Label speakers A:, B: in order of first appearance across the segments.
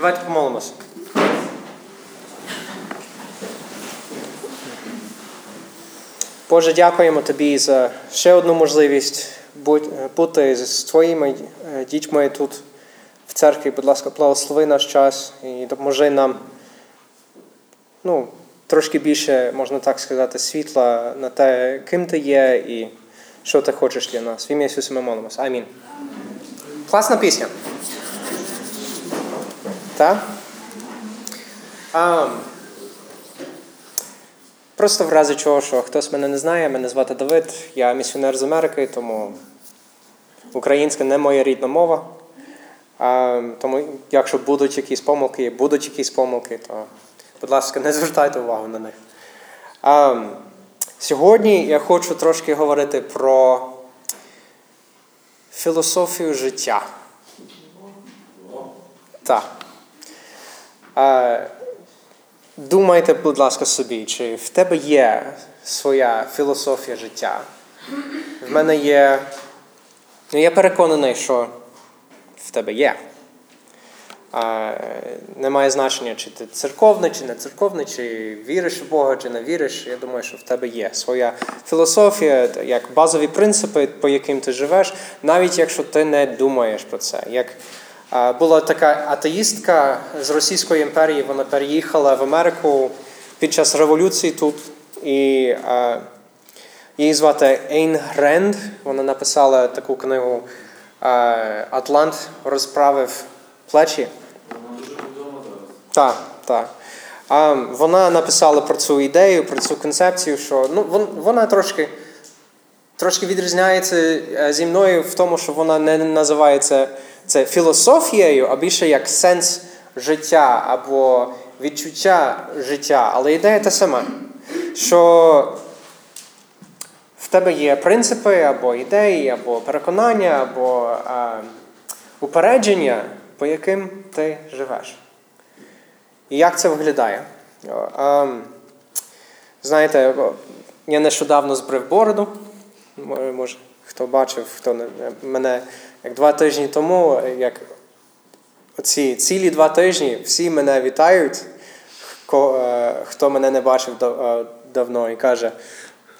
A: Давайте помолимося. Боже, дякуємо Тобі за ще одну можливість бути з Твоїми е, дітьми тут в церкві. Будь ласка, благослови наш час і допоможи нам ну, трошки більше, можна так сказати, світла на те, ким ти є і що ти хочеш для нас. В ім'я Ісуса ми молимося. Амінь. Класна пісня. Так? А, Просто в разі чого, що хтось мене не знає, мене звати Давид, я місіонер з Америки, тому українська не моя рідна мова. А, Тому, якщо будуть якісь помилки, будуть якісь помилки, то, будь ласка, не звертайте увагу на них. А, Сьогодні я хочу трошки говорити про філософію життя. Так. Думайте, будь ласка, собі, чи в тебе є своя філософія життя. В мене є. Ну, я переконаний, що в тебе є. А, Немає значення, чи ти церковний, чи не церковний, чи віриш в Бога, чи не віриш. Я думаю, що в тебе є своя філософія, як базові принципи, по яким ти живеш, навіть якщо ти не думаєш про це. Як була така атеїстка з Російської імперії, вона переїхала в Америку під час революції тут. І її звати Ейн Гренд. Вона написала таку книгу Атлант розправив плечі. Так, так. Вона написала про цю ідею, про цю концепцію, що ну, вона трошки трошки відрізняється е, зі мною в тому, що вона не називається це філософією, а більше як сенс життя або відчуття життя. Але ідея та сама, що в тебе є принципи, або ідеї, або переконання, або а, упередження, по яким ти живеш. І як це виглядає? А, знаєте, я нещодавно збрив бороду. Може, хто бачив, хто мене як два тижні тому, як оці цілі два тижні всі мене вітають, е, хто мене не бачив е, давно і каже.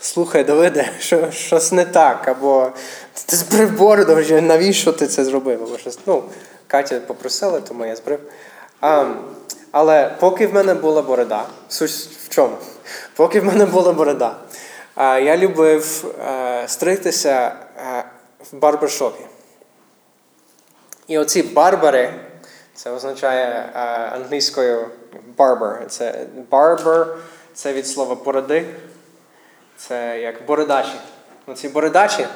A: Слухай, Давиде, що, щось не так, або ти збрив бороду, навіщо ти це зробив? Або щось. Ну, Катя попросила, тому я збрив. А, Але поки в мене була борода, суть в чому? Поки в мене була борода, я любив е, стригтися в барбершопі. І оці барбари, це означає е, англійською barber. Це barber, це від слова бороди. Це як бородачі. Оці бородачі,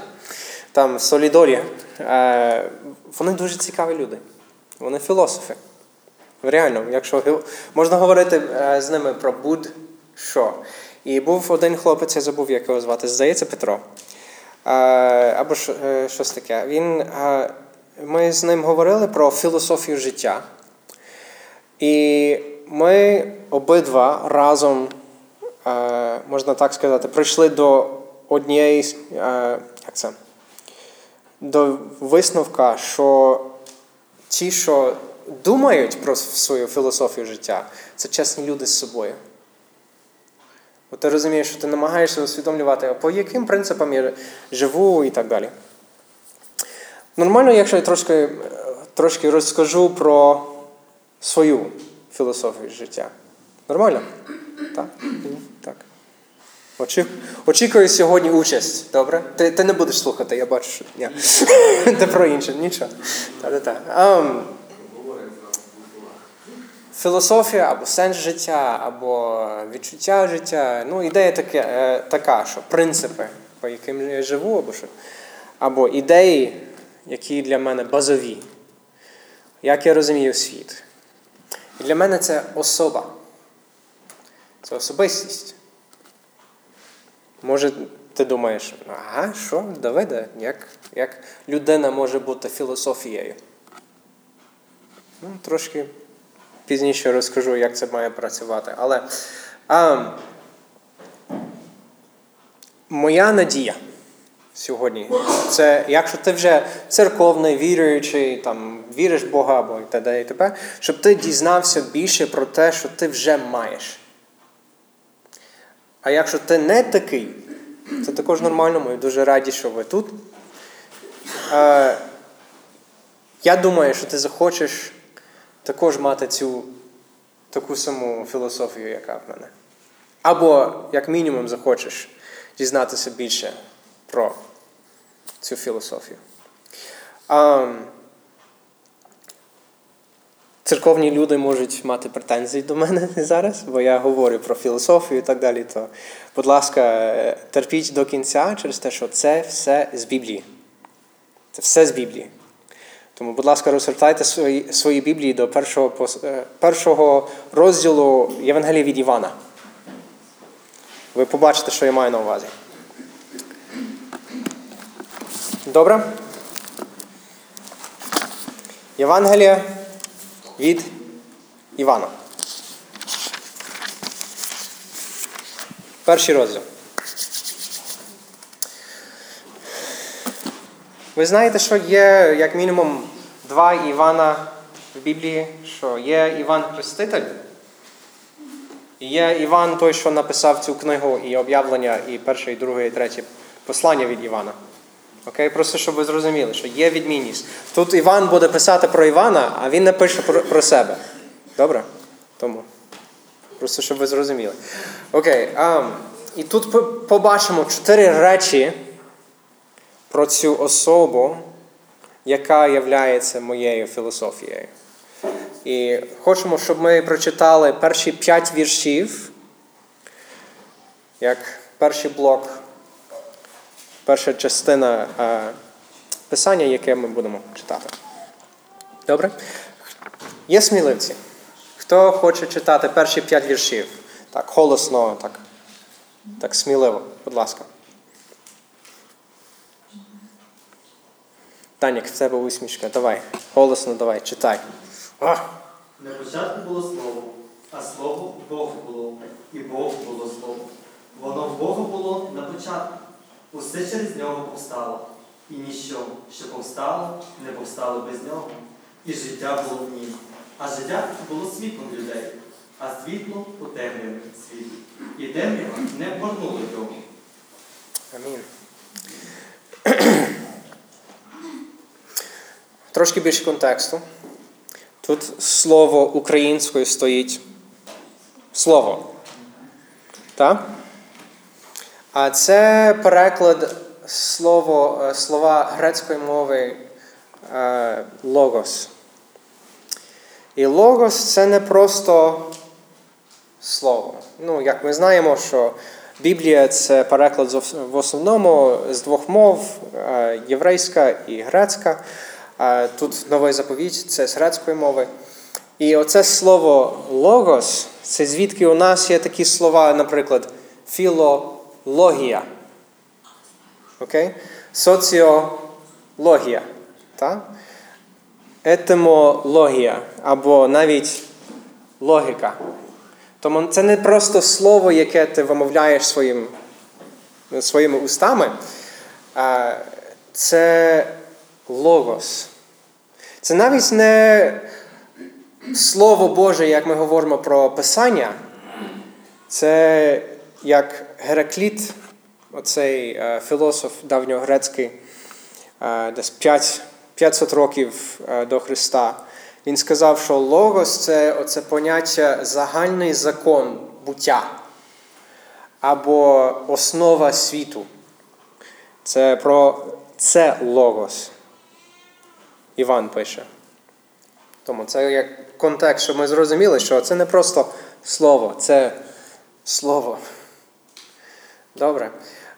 A: там солідорі, е, вони дуже цікаві люди. Вони філософи. Реально, якщо можна говорити е, з ними про будь-що. І був один хлопець, я забув, як його звати, здається, Петро. Або щось таке. Він ми з ним говорили про філософію життя. І ми обидва разом, е, можна так сказати, прийшли до однієї е, як це, до висновка, що ті, що думають про свою філософію життя, це чесні люди з собою. Бо ти розумієш, що ти намагаєшся усвідомлювати, по яким принципам я живу і так далі. Нормально, якщо я трошки трошки розкажу про свою філософію життя. Нормально? Так? Так. Очікую сьогодні участь, добре? Ти ти не будеш слухати, я бачу, що ні. Ти про інше, нічого. Та-та-та. Um, філософія або сенс життя, або відчуття життя. Ну, ідея таке, е, така, що принципи, по яким я живу, або що, або ідеї які для мене базові, як я розумію світ. І для мене це особа. Це особистість. Може, ти думаєш, ага, що, Давиде, як як людина може бути філософією? Ну, Трошки пізніше розкажу, як це має працювати. Але а, моя надія сьогодні. Це якщо ти вже церковний, віруючий, там, віриш в Бога або і т.д. і т.п., щоб ти дізнався більше про те, що ти вже маєш. А якщо ти не такий, це також нормально, ми дуже раді, що ви тут. Е, Я думаю, що ти захочеш також мати цю таку саму філософію, яка в мене. Або, як мінімум, захочеш дізнатися більше про цю філософію. А, Церковні люди можуть мати претензії до мене зараз, бо я говорю про філософію і так далі. То, будь ласка, терпіть до кінця через те, що це все з Біблії. Це все з Біблії. Тому, будь ласка, розгортайте свої свої Біблії до першого першого розділу Євангелія від Івана. Ви побачите, що я маю на увазі. Добре? Євангелія від Івана. Перший розділ. Ви знаєте, що є як мінімум два Івана в Біблії, що є Іван Хреститель. І є Іван той, що написав цю книгу і об'явлення, і перше, і друге, і третє послання від Івана. Окей? Просто щоб ви зрозуміли, що є відмінність. Тут Іван буде писати про Івана, а він не пише про, про себе. Добре? Тому. Просто щоб ви зрозуміли. Окей. А, І тут побачимо чотири речі про цю особу, яка є моєю філософією. І хочемо, щоб ми прочитали перші п'ять віршів, як перший блок, перша частина е, писання, яке ми будемо читати. Добре? Є сміливці. Хто хоче читати перші п'ять віршів? Так, голосно, так, так сміливо, будь ласка. Танік, в тебе усмішка. Давай. Голосно давай, читай.
B: А! На початку було слово, а слово Бог було, і Бог було слово. Воно в Бога було на початку. Усе через нього повстало. І ніщо, що повстало, не повстало без нього. І життя було в нім. А життя було світлом людей, а світло у темряві світлі. І темрява не вгорнула його.
A: Амінь. Трошки більше контексту. Тут слово українською стоїть слово. Так? А це переклад слово, е, слова грецької мови е, логос. І логос це не просто слово. Ну, як ми знаємо, що Біблія це переклад в основному з двох мов е, єврейська і грецька. Тут новий заповідь, це з грецької мови. І оце слово логос, це звідки у нас є такі слова, наприклад, філологія. Окей? Соціологія. Так? Етимологія або навіть логіка. Тому це не просто слово, яке ти вимовляєш своїм, своїми устами. Це логос. Це навіть не Слово Боже, як ми говоримо про Писання. Це як Геракліт, оцей е, філософ давньогрецький, е, десь 5, 500 років е, до Христа. Він сказав, що логос це оце поняття загальний закон буття або основа світу. Це про це логос. Іван пише. Тому це як контекст, щоб ми зрозуміли, що це не просто слово, це слово. Добре.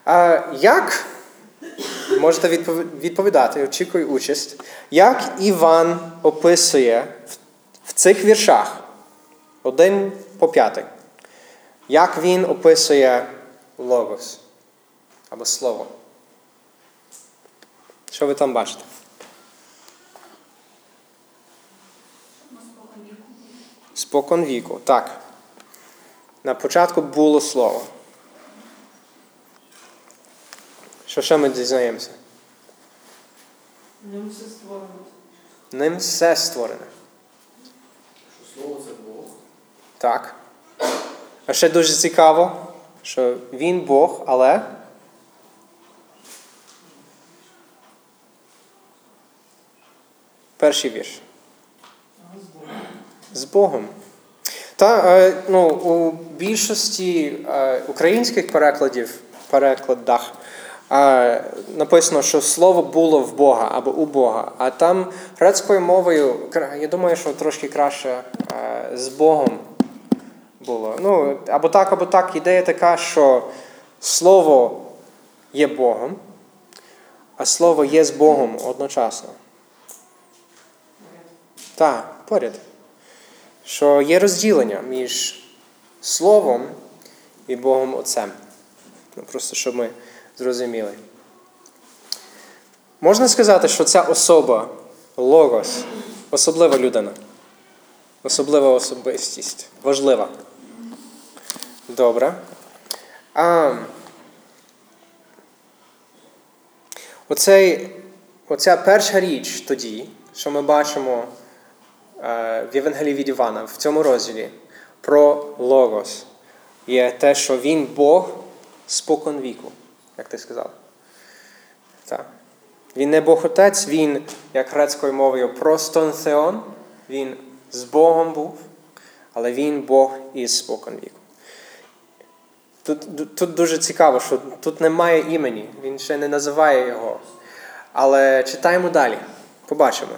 A: А Як можете відповідати, очікую участь, як Іван описує в цих віршах один по п'ятий, як він описує логос або слово? Що ви там бачите? Спокон віку. Так. На початку було слово. Що ще ми дізнаємося?
C: Ним все створено.
A: Ним все створене.
D: Що слово це Бог.
A: Так. А ще дуже цікаво, що він Бог, але перший вірш.
C: З Богом.
A: З Богом. Та е, ну, у більшості е, українських перекладів, перекладах е, написано, що слово було в Бога або у Бога. А там грецькою мовою, я думаю, що трошки краще е, з Богом було. Ну, або так, або так. Ідея така, що слово є Богом, а слово є з Богом одночасно. Так, поряд. Що є розділення між Словом і Богом Отцем. Ну, просто щоб ми зрозуміли. Можна сказати, що ця особа, Логос, особлива людина. Особлива особистість. Важлива. Добре. А, оцей, оця перша річ тоді, що ми бачимо е, в Євангелії від Івана, в цьому розділі, про Логос, є те, що він Бог спокон віку, як ти сказав. Так. Він не Бог Отець, він, як грецькою мовою, простонθеон, він з Богом був, але він Бог із спокон віку. Тут, тут дуже цікаво, що тут немає імені, він ще не називає його. Але читаємо далі, побачимо.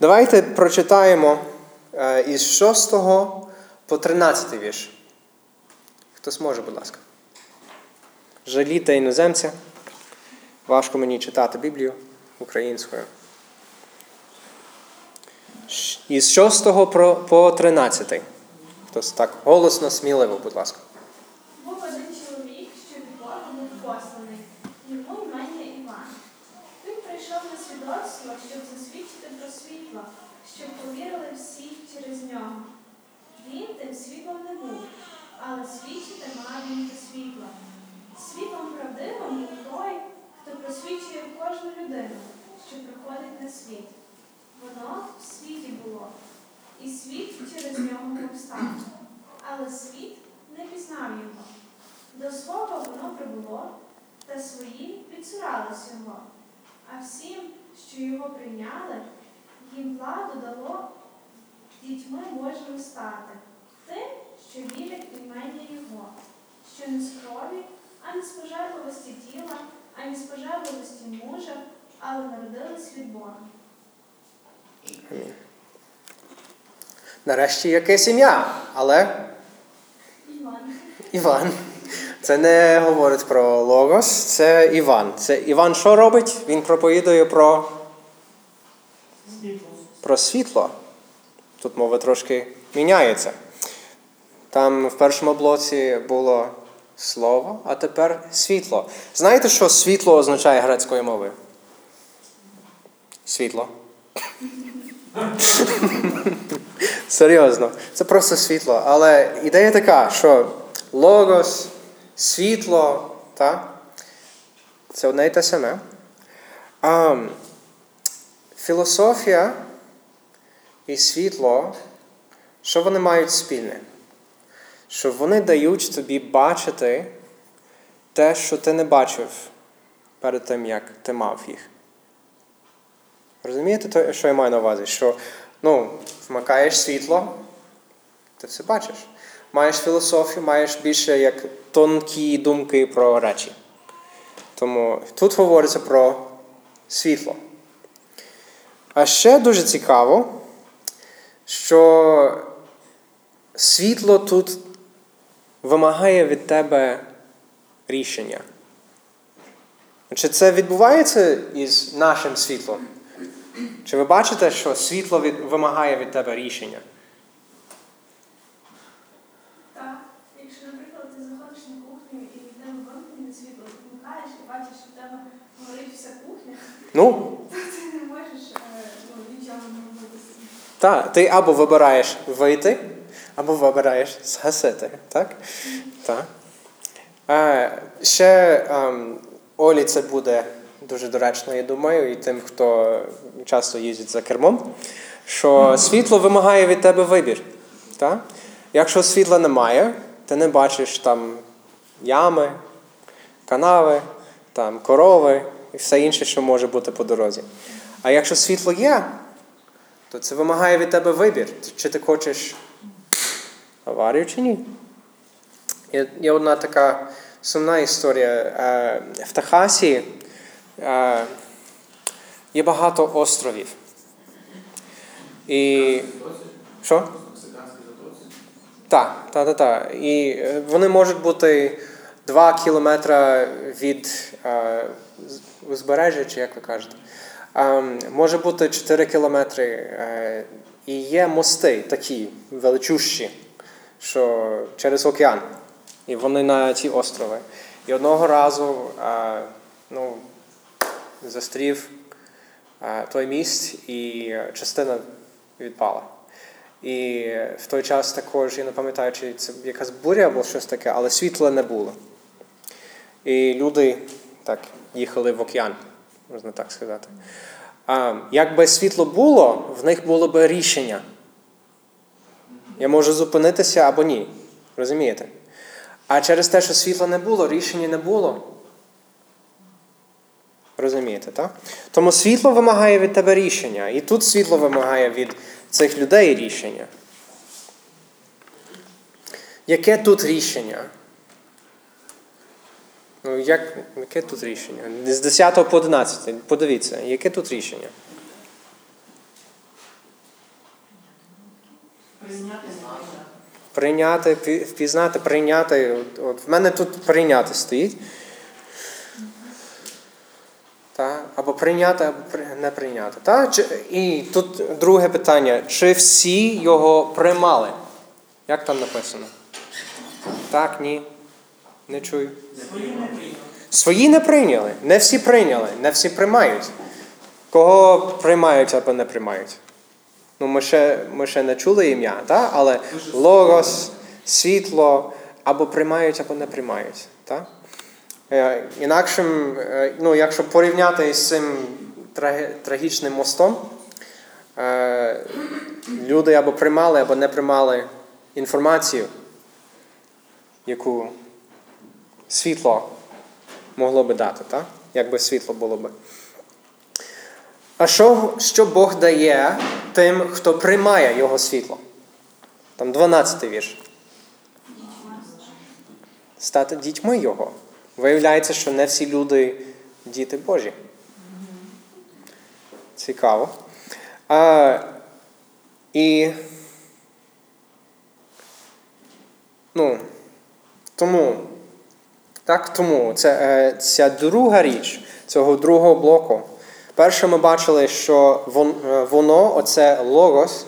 A: Давайте прочитаємо е, із 6 по 13 вірш. Хто зможе, будь ласка. Жалійте іноземця. Важко мені читати Біблію українською. Із 6 по 13. Хтось так голосно, сміливо, будь ласка.
E: Був один чоловік, що від Бога був посланий, йому імення Іван. Він прийшов на свідоцтво, щоб засвідчити про світло, щоб повірили всі через нього. Він тим світлом не був, але свідчити мав він до світла. Світлом правдивим був той, хто просвічує кожну людину, що приходить на світ. Воно в світі було, і світ через нього повстав. Але світ не пізнав його. До свого воно прибуло, та свої відсурались його. А всім, що його прийняли, їм владу дало дітьми Божими стати, тим, що вірять в імення Його, що не з крові, ані з пожерливості тіла, ані з пожерливості мужа, але народились від Бога.
A: Нарешті якесь ім'я, але
E: Іван.
A: Іван. Це не говорить про Логос, це Іван. Це Іван що робить? Він проповідує про,
C: Світло.
A: про світло. Тут мова трошки міняється. Там в першому блоці було слово, а тепер світло. Знаєте, що світло означає грецькою мовою? Світло. Серйозно, це просто світло. Але ідея така, що логос, світло, та? це одне і те саме. А, філософія і світло, що вони мають спільне? Що вони дають тобі бачити те, що ти не бачив перед тим, як ти мав їх. Розумієте, що я маю на увазі? Що ну, вмикаєш світло, ти все бачиш. Маєш філософію, маєш більше як тонкі думки про речі. Тому тут говориться про світло. А ще дуже цікаво, що світло тут вимагає від тебе рішення. Чи це відбувається із нашим світлом? Чи ви бачите, що світло від, вимагає від тебе рішення?
E: Так, якщо, наприклад, ти заходиш на кухню і в тебе вимкнене світло, ти вмикаєш і бачиш, що в тебе горить вся кухня,
A: Ну,
E: то ти не можеш е, ну, нічого робити
A: так, ти або вибираєш вийти, або вибираєш згасити. Так? Так. Е, ще ем, Олі це буде дуже доречно, я думаю, і тим, хто часто їздить за кермом, що світло вимагає від тебе вибір. Так? Якщо світла немає, ти не бачиш там ями, канави, там корови і все інше, що може бути по дорозі. А якщо світло є, то це вимагає від тебе вибір. Чи ти хочеш аварію чи ні? Є, є одна така сумна історія. Е, В Техасі е, є багато островів. І. Що? Так, так, так, так. І е, вони можуть бути 2 кілометри від е, узбережжя, чи як ви кажете. Ем, може бути 4 кілометри. Е, і є мости такі величущі, що через океан. І вони на ці острови. І одного разу е, ну, застрів е, той міст, і частина відпала. І в той час також, я не пам'ятаю, чи це якась буря або щось таке, але світла не було. І люди так їхали в океан, можна так сказати. А, якби світло було, в них було б рішення. Я можу зупинитися або ні. Розумієте? А через те, що світла не було, рішення не було. Розумієте, так? Тому світло вимагає від тебе рішення. І тут світло вимагає від цих людей рішення. Яке тут рішення? Ну, як, яке тут рішення? З 10 по 11. Подивіться, яке тут рішення?
C: Прийняти знання.
A: Прийняти, впізнати, прийняти. От, от в мене тут прийняти стоїть. Та? Або прийняти, або не прийняти. Та? І тут друге питання: чи всі його приймали? Як там написано? Так, ні. Не чую.
C: Свої не прийняли.
A: Свої не прийняли. Не всі прийняли, не всі приймають. Кого приймають або не приймають? Ну, ми ще, ми ще не чули ім'я, та? але логос, світло або приймають, або не приймають. Та? Е, Інакшим, е, ну, якщо порівняти з цим трагічним мостом, е, люди або приймали, або не приймали інформацію, яку світло могло би дати, так? якби світло було би. А що, що Бог дає тим, хто приймає Його світло? Там 12 й вірш. Стати дітьми Його. Виявляється, що не всі люди діти Божі. Цікаво. А, і ну, тому так, тому це, е, ця друга річ цього другого блоку. Перше, ми бачили, що е, воно, оце логос,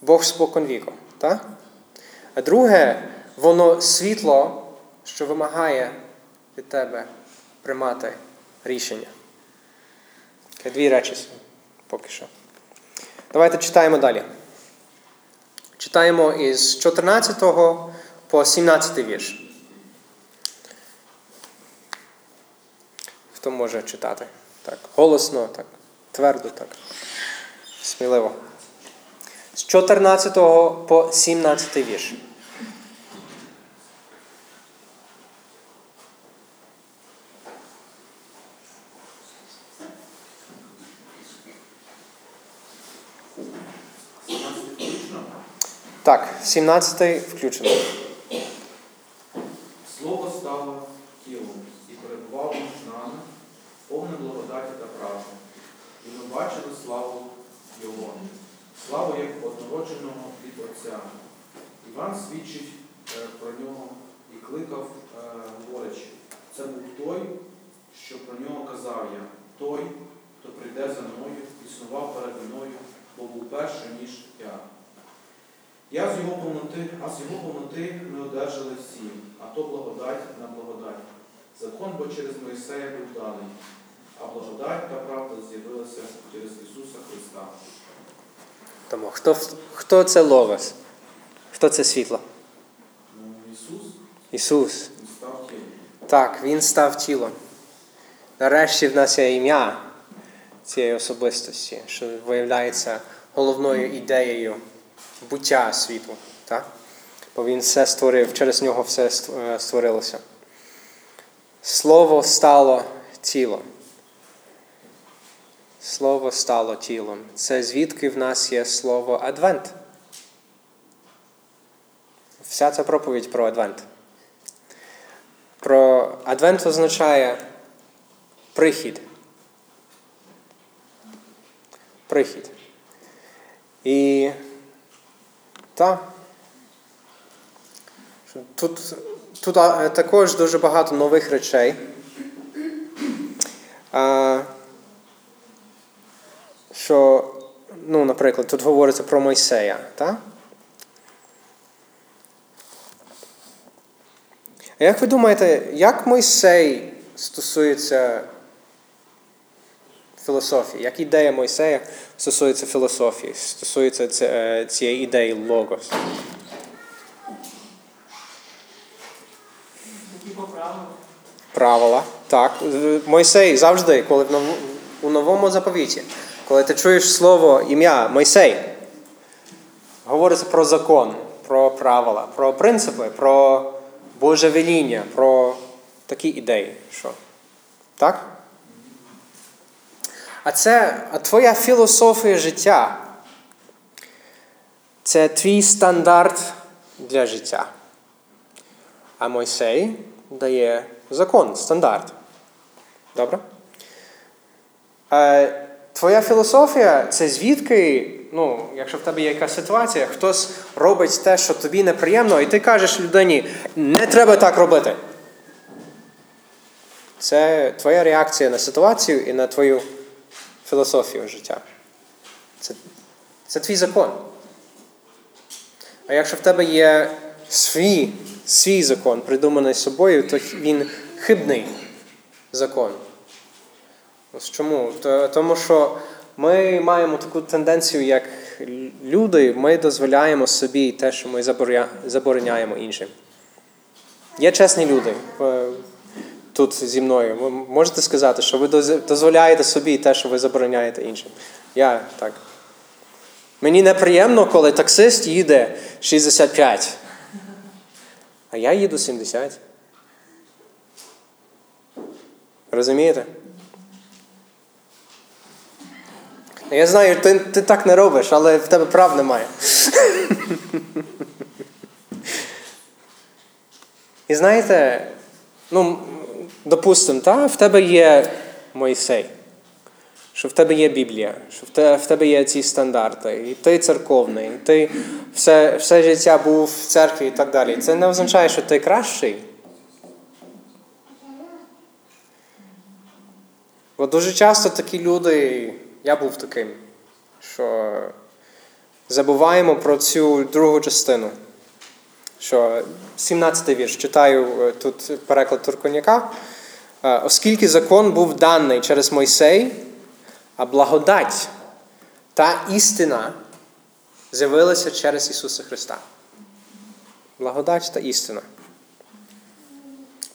A: Бог споконвіку. Так? А друге, воно світло, що вимагає від тебе приймати рішення. Дві речі поки що. Давайте читаємо далі. Читаємо із 14 по 17 вірш. Хто може читати? Так, голосно, так, твердо, так. Сміливо. З 14 по 17 вірш. Так, 17 включено.
D: Слово стало тілом і перебувало між нами, благодаті та правди. І ми бачили славу Його, славу як однородженого від Отця. Іван свідчить е, про нього і кликав, е, говорячи, це був той, що про нього казав я, той, хто прийде за мною, існував переді мною, бо був перший, ніж я. Я з його повноти, а з його повноти ми одержали всі, а то благодать на благодать. Закон бо через Моїсея був даний, а благодать та правда з'явилася через Ісуса Христа.
A: Тому хто, хто це логос? Хто це світло?
D: Ну, Ісус
A: Ісус.
D: він став тілом.
A: Так, Він став тілом. нарешті в нас є ім'я цієї особистості, що виявляється головною ідеєю буття світу. Так? Бо він все створив, через нього все е, створилося. Слово стало тілом. Слово стало тілом. Це звідки в нас є слово Адвент. Вся ця проповідь про Адвент. Про Адвент означає прихід. Прихід. І так. Тут, тут також дуже багато нових речей. Що, ну, наприклад, тут говориться про Мойсея. Так? А як ви думаєте, як Мойсей стосується філософії? Як ідея Мойсея стосується філософії, стосується е, цієї ідеї логос?
C: Поправили.
A: Правила. Так. Мойсей завжди, коли в у новому заповіті, коли ти чуєш слово ім'я Мойсей, говориться про закон, про правила, про принципи, про Боже веління, про такі ідеї. Що? Так? А це твоя філософія життя. Це твій стандарт для життя. А Мойсей дає закон, стандарт. Добре? Твоя філософія це звідки, ну, якщо в тебе є якась ситуація, хтось робить те, що тобі неприємно, і ти кажеш людині, не треба так робити. Це твоя реакція на ситуацію і на твою філософію життя. Це, це твій закон. А якщо в тебе є свій, свій закон, придуманий собою, то він хибний закон. Чому? Тому що ми маємо таку тенденцію, як люди, ми дозволяємо собі те, що ми забороняємо іншим. Є чесні люди е, тут зі мною. Ви можете сказати, що ви дозволяєте собі те, що ви забороняєте іншим. Я так. Мені неприємно, коли таксист їде 65, а я їду 70. Розумієте? Я знаю, ти, ти так не робиш, але в тебе прав немає. І знаєте, ну, допустимо, та, в тебе є Мойсей, що в тебе є Біблія, що в тебе, в тебе є ці стандарти, і ти церковний, і ти все, все життя був в церкві і так далі. Це не означає, що ти кращий. Бо дуже часто такі люди, я був таким, що забуваємо про цю другу частину. Що 17-й вірш читаю е, тут переклад Турконяка. Е, Оскільки закон був даний через Мойсей, а благодать та істина з'явилася через Ісуса Христа. Благодать та істина.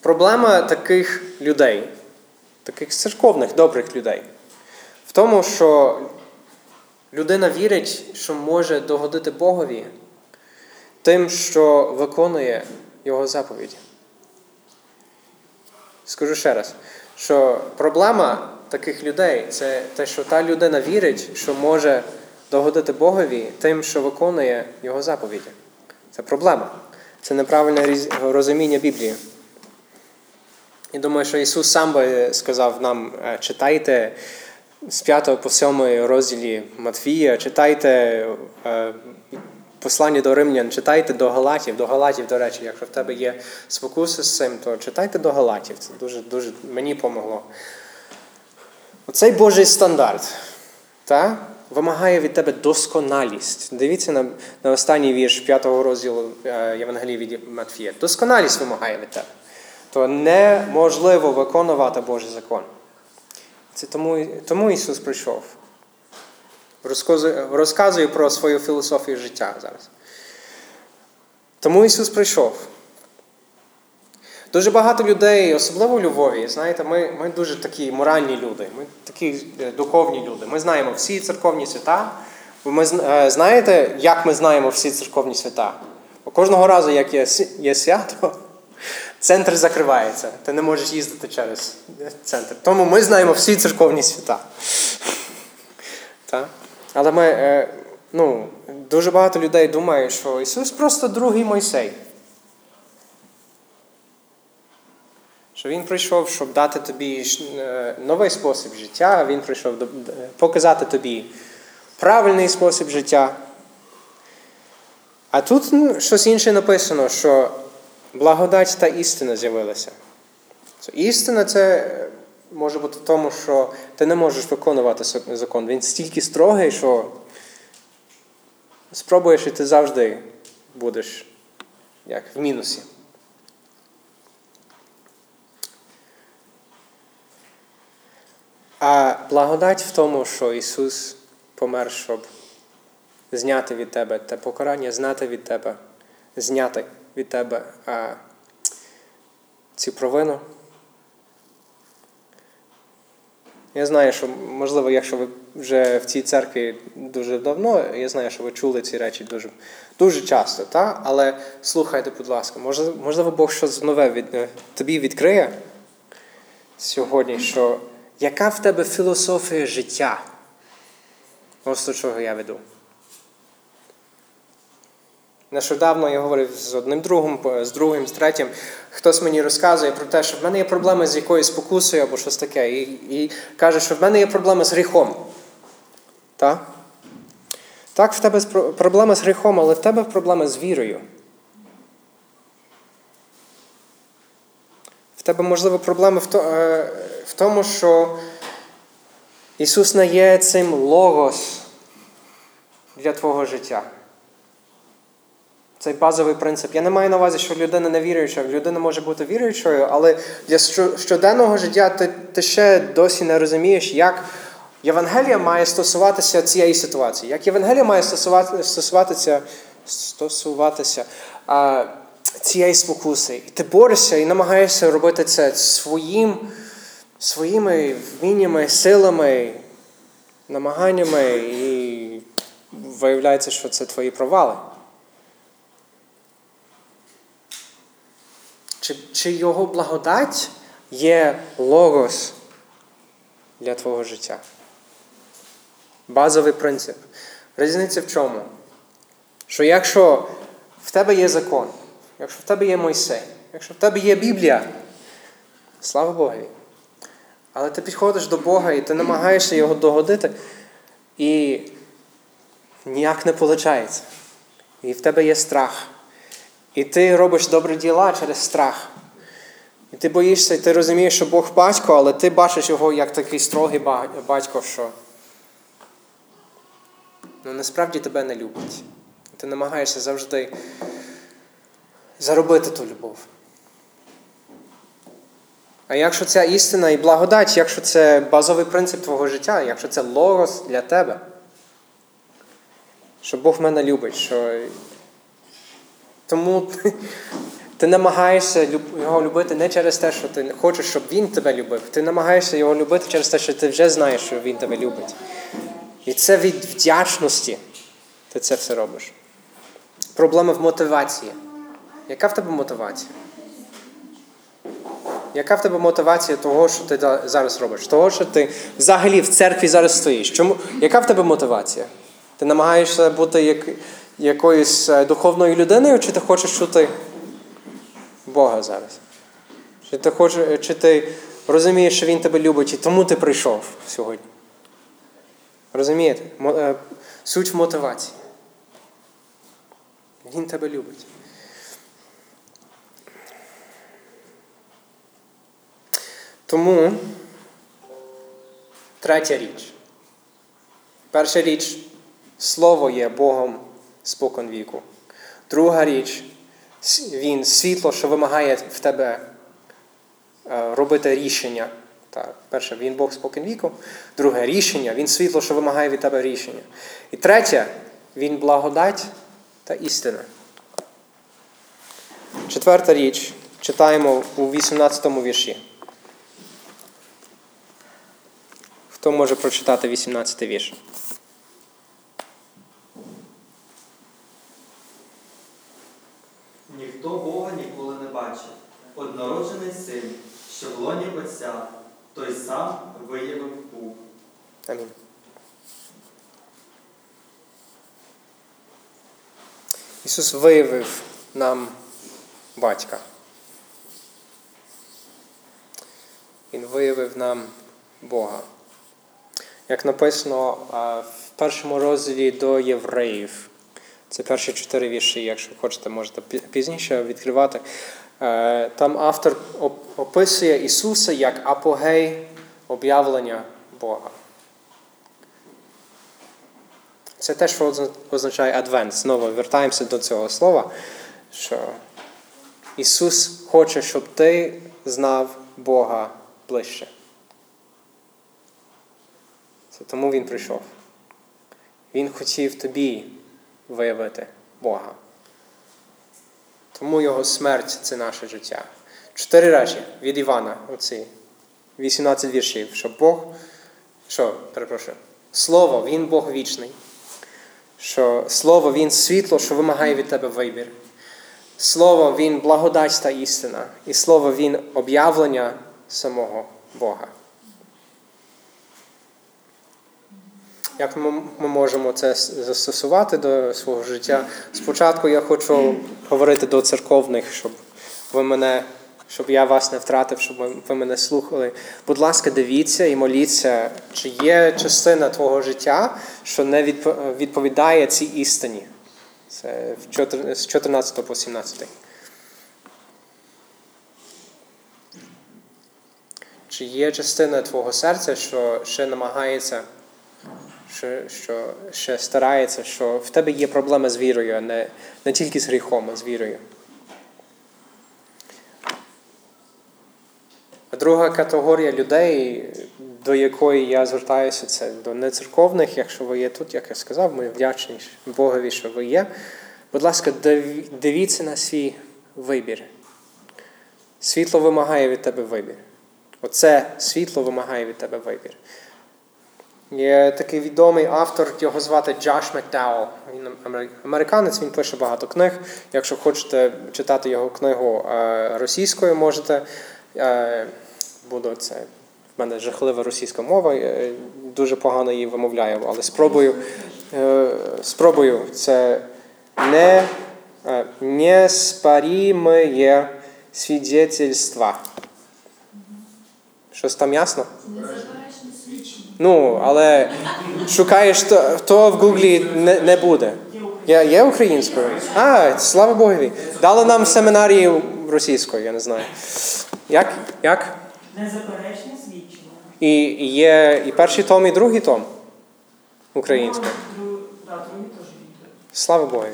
A: Проблема таких людей, таких церковних добрих людей, тому, що людина вірить, що може догодити Богові тим, що виконує Його заповіді. Скажу ще раз, що проблема таких людей це те, що та людина вірить, що може догодити Богові тим, що виконує Його заповіді. Це проблема. Це неправильне розуміння Біблії. І думаю, що Ісус сам би сказав нам: е, читайте з 5 по 7 розділі Матфія, читайте е, послання до римлян, читайте до Галатів, до Галатів, до речі, якщо в тебе є спокуси з цим, то читайте до Галатів. Це дуже, дуже мені помогло. Оцей Божий стандарт та, вимагає від тебе досконалість. Дивіться на, на останній вірш 5 розділу е, Євангелії від Матфія. Досконалість вимагає від тебе. То неможливо виконувати Божий закон. Це тому, тому Ісус прийшов. Розказую, розказую про свою філософію життя зараз. Тому Ісус прийшов. Дуже багато людей, особливо у Львові, знаєте, ми, ми дуже такі моральні люди, ми такі е, духовні люди. Ми знаємо всі церковні свята. Ми е, знаєте, як ми знаємо всі церковні свята? Бо кожного разу, як є, є свято, центр закривається. Ти не можеш їздити через центр. Тому ми знаємо всі церковні свята. Так? Але ми, е, ну, дуже багато людей думають, що Ісус просто другий Мойсей. Що Він прийшов, щоб дати тобі е, новий спосіб життя, Він прийшов показати тобі правильний спосіб життя. А тут ну, щось інше написано, що благодать та істина з'явилася. Істина це може бути в тому, що ти не можеш виконувати закон. Він стільки строгий, що спробуєш і ти завжди будеш як в мінусі. А благодать в тому, що Ісус помер, щоб зняти від тебе те покарання, знати від тебе, зняти від тебе а, цю провину. Я знаю, що, можливо, якщо ви вже в цій церкві дуже давно, я знаю, що ви чули ці речі дуже, дуже часто, та? але слухайте, будь ласка, можливо, Бог щось нове від, тобі відкриє сьогодні, що яка в тебе філософія життя? Ось до чого я веду. Нещодавно я говорив з одним другом, з другим, з третім. Хтось мені розказує про те, що в мене є проблеми з якоюсь спокусою або щось таке. І, і каже, що в мене є проблеми з гріхом. Так? Так, в тебе проблеми з гріхом, але в тебе проблеми з вірою. В тебе, можливо, проблеми в, е, тому, що Ісус не є цим логос для твого життя. Цей базовий принцип. Я не маю на увазі, що людина не віруюча, людина може бути віруючою, але для щоденного життя ти, ти ще досі не розумієш, як Євангелія має стосуватися цієї ситуації. Як Євангелія має стосувати, стосуватися, стосуватися а, цієї спокуси. І ти борешся і намагаєшся робити це своїм, своїми вміннями, силами, намаганнями, і виявляється, що це твої провали. Чи, чи його благодать є логос для твого життя? Базовий принцип. Різниця в чому? Що якщо в тебе є закон, якщо в тебе є Мойсей, якщо в тебе є Біблія, слава Богові. Але ти підходиш до Бога і ти намагаєшся його догодити, і ніяк не виходить. І в тебе є страх. І ти робиш добрі діла через страх. І ти боїшся, і ти розумієш, що Бог батько, але ти бачиш його як такий строгий батько, що ну, насправді тебе не любить. Ти намагаєшся завжди заробити ту любов. А якщо ця істина і благодать, якщо це базовий принцип твого життя, якщо це логос для тебе, що Бог мене любить, що тому ти намагаєшся його любити не через те, що ти хочеш, щоб він тебе любив. Ти намагаєшся його любити через те, що ти вже знаєш, що він тебе любить. І це від вдячності ти це все робиш. Проблема в мотивації. Яка в тебе мотивація? Яка в тебе мотивація того, що ти зараз робиш? Того, що ти взагалі в церкві зараз стоїш? Чому? Яка в тебе мотивація? Ти намагаєшся бути як, якоюсь е, духовною людиною, чи ти хочеш чути Бога зараз? Чи ти, хочеш, чи ти розумієш, що Він тебе любить, і тому ти прийшов сьогодні? Розумієте? Е, Суть в мотивації. Він тебе любить. Тому третя річ. Перша річ слово є Богом спокон віку. Друга річ він світло, що вимагає в тебе е, робити рішення. Так, перше, він Бог спокон віку. Друге рішення, він світло, що вимагає від тебе рішення. І третє, він благодать та істина. Четверта річ читаємо у 18 вірші. Хто може прочитати 18 вірш?
B: Ніхто Бога ніколи не бачив. Однороджений син, що в лоні Отця, той сам виявив був.
A: Амінь. Ісус виявив нам батька. Він виявив нам Бога. Як написано в першому розділі до євреїв, це перші чотири вірші, якщо хочете, можете пізніше відкривати. Е, Там автор описує Ісуса як апогей об'явлення Бога. Це те, що означає адвент. Знову вертаємося до цього слова, що Ісус хоче, щоб ти знав Бога ближче. Це тому Він прийшов. Він хотів тобі виявити Бога. Тому Його смерть це наше життя. Чотири речі від Івана, оці 18 віршів, що Бог, що, перепрошую, Слово, Він Бог вічний. Що Слово Він світло, що вимагає від тебе вибір. Слово Він благодать та істина. І Слово Він об'явлення самого Бога. Як ми можемо це застосувати до свого життя? Спочатку я хочу говорити до церковних, щоб ви мене, щоб я вас не втратив, щоб ви- мене слухали. Будь ласка, дивіться і моліться, чи є частина твого життя, що не відпо- відповідає цій істині. Це з 14 по 17. Чи є частина твого серця, що ще намагається що, що ще старається, що в тебе є проблеми з вірою, а не, не тільки з гріхом, а з вірою. Друга категорія людей, до якої я звертаюся, це до нецерковних, якщо ви є тут, як я сказав, ми вдячні Богові, що ви є. Будь ласка, дивіться на свій вибір. Світло вимагає від тебе вибір. Оце світло вимагає від тебе вибір. Є такий відомий автор, його звати Джош Макдауел. Він американець, він пише багато книг. Якщо хочете читати його книгу е, російською, можете. Буду це. В мене жахлива російська мова, е, дуже погано її вимовляю, але спробую. е, Спробую. Це не е, неспарімые свідетельства. Щось там ясно? Ну, але шукаєш, то, то в Гуглі не, не буде. Я є українською. А, слава Богові. Дали нам семінарії російською, я не знаю. Як? Як?
C: Незаперечне свідчення.
A: І є і перший том, і другий том українською.
C: Він.
A: Слава Богові.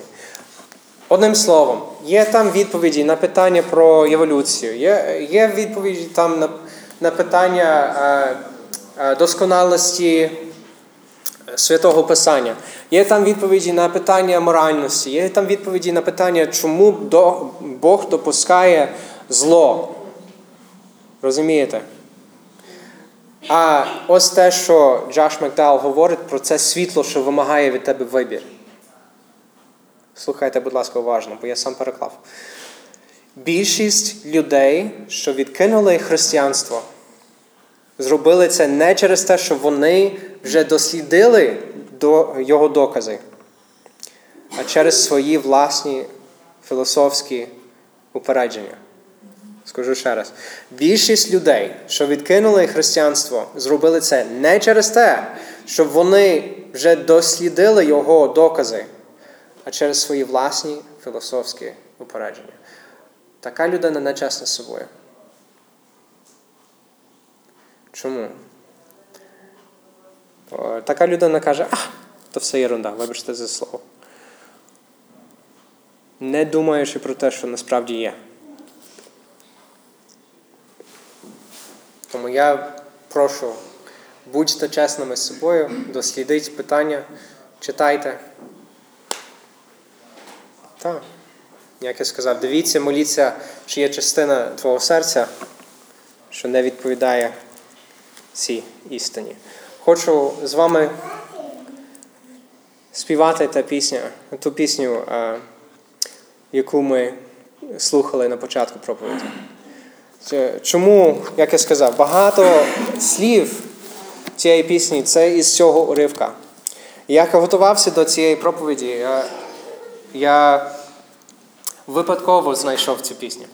A: Одним словом, є там відповіді на питання про еволюцію, є, є відповіді там на, на питання е, е, досконалості святого Писання, є там відповіді на питання моральності, є там відповіді на питання, чому до, Бог допускає зло. Розумієте? А ось те, що Джаш Макдал говорить про це світло, що вимагає від тебе вибір. Слухайте, будь ласка, уважно, бо я сам переклав. Більшість людей, що відкинули християнство, зробили це не через те, що вони вже дослідили до його докази, а через свої власні філософські упередження. Скажу ще раз. Більшість людей, що відкинули християнство, зробили це не через те, що вони вже дослідили його докази, а через свої власні філософські упередження. Така людина не чесна з собою. Чому? Така людина каже, а, то все ерунда, вибачте за слово. Не думаючи про те, що насправді є. Тому я прошу, будьте чесними з собою, дослідіть питання, читайте. Так. як я сказав, дивіться, моліться, чи є частина твого серця, що не відповідає цій істині. Хочу з вами співати та пісню, ту пісню, е, яку ми слухали на початку проповіді. Чому, як я сказав, багато слів цієї пісні це із цього уривка. Як я готувався до цієї проповіді, я, я випадково знайшов цю пісню.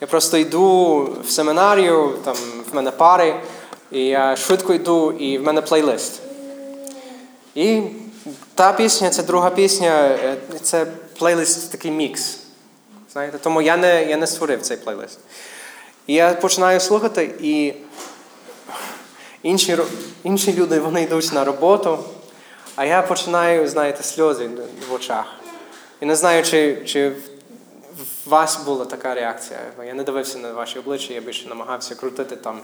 A: Я просто йду в семінарію, там в мене пари, і я швидко йду, і в мене плейлист. І та пісня, це друга пісня, е, це плейлист такий мікс. Знаєте, тому я не, я не створив цей плейлист. І я починаю слухати, і інші, інші люди вони йдуть на роботу, а я починаю, знаєте, сльози в очах. І не знаю, чи, чи в вас була така реакція. Я не дивився на ваші обличчя, я більше намагався крутити там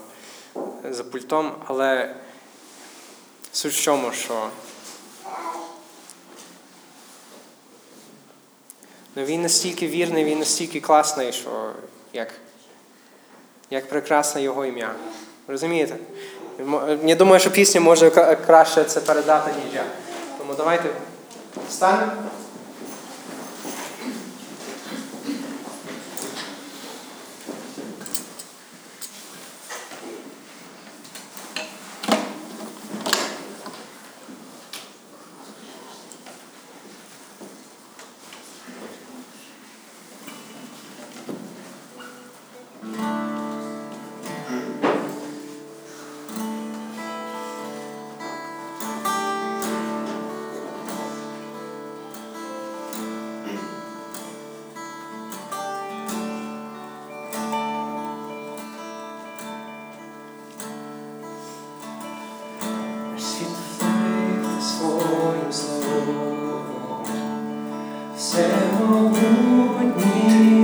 A: за пультом, але суть в чому, що ну, він настільки вірний, він настільки класний, що як, як прекрасне його ім'я. Розумієте? Я думаю, що пісня може краще це передати, ніж я. Тому давайте встанемо. se mogu njih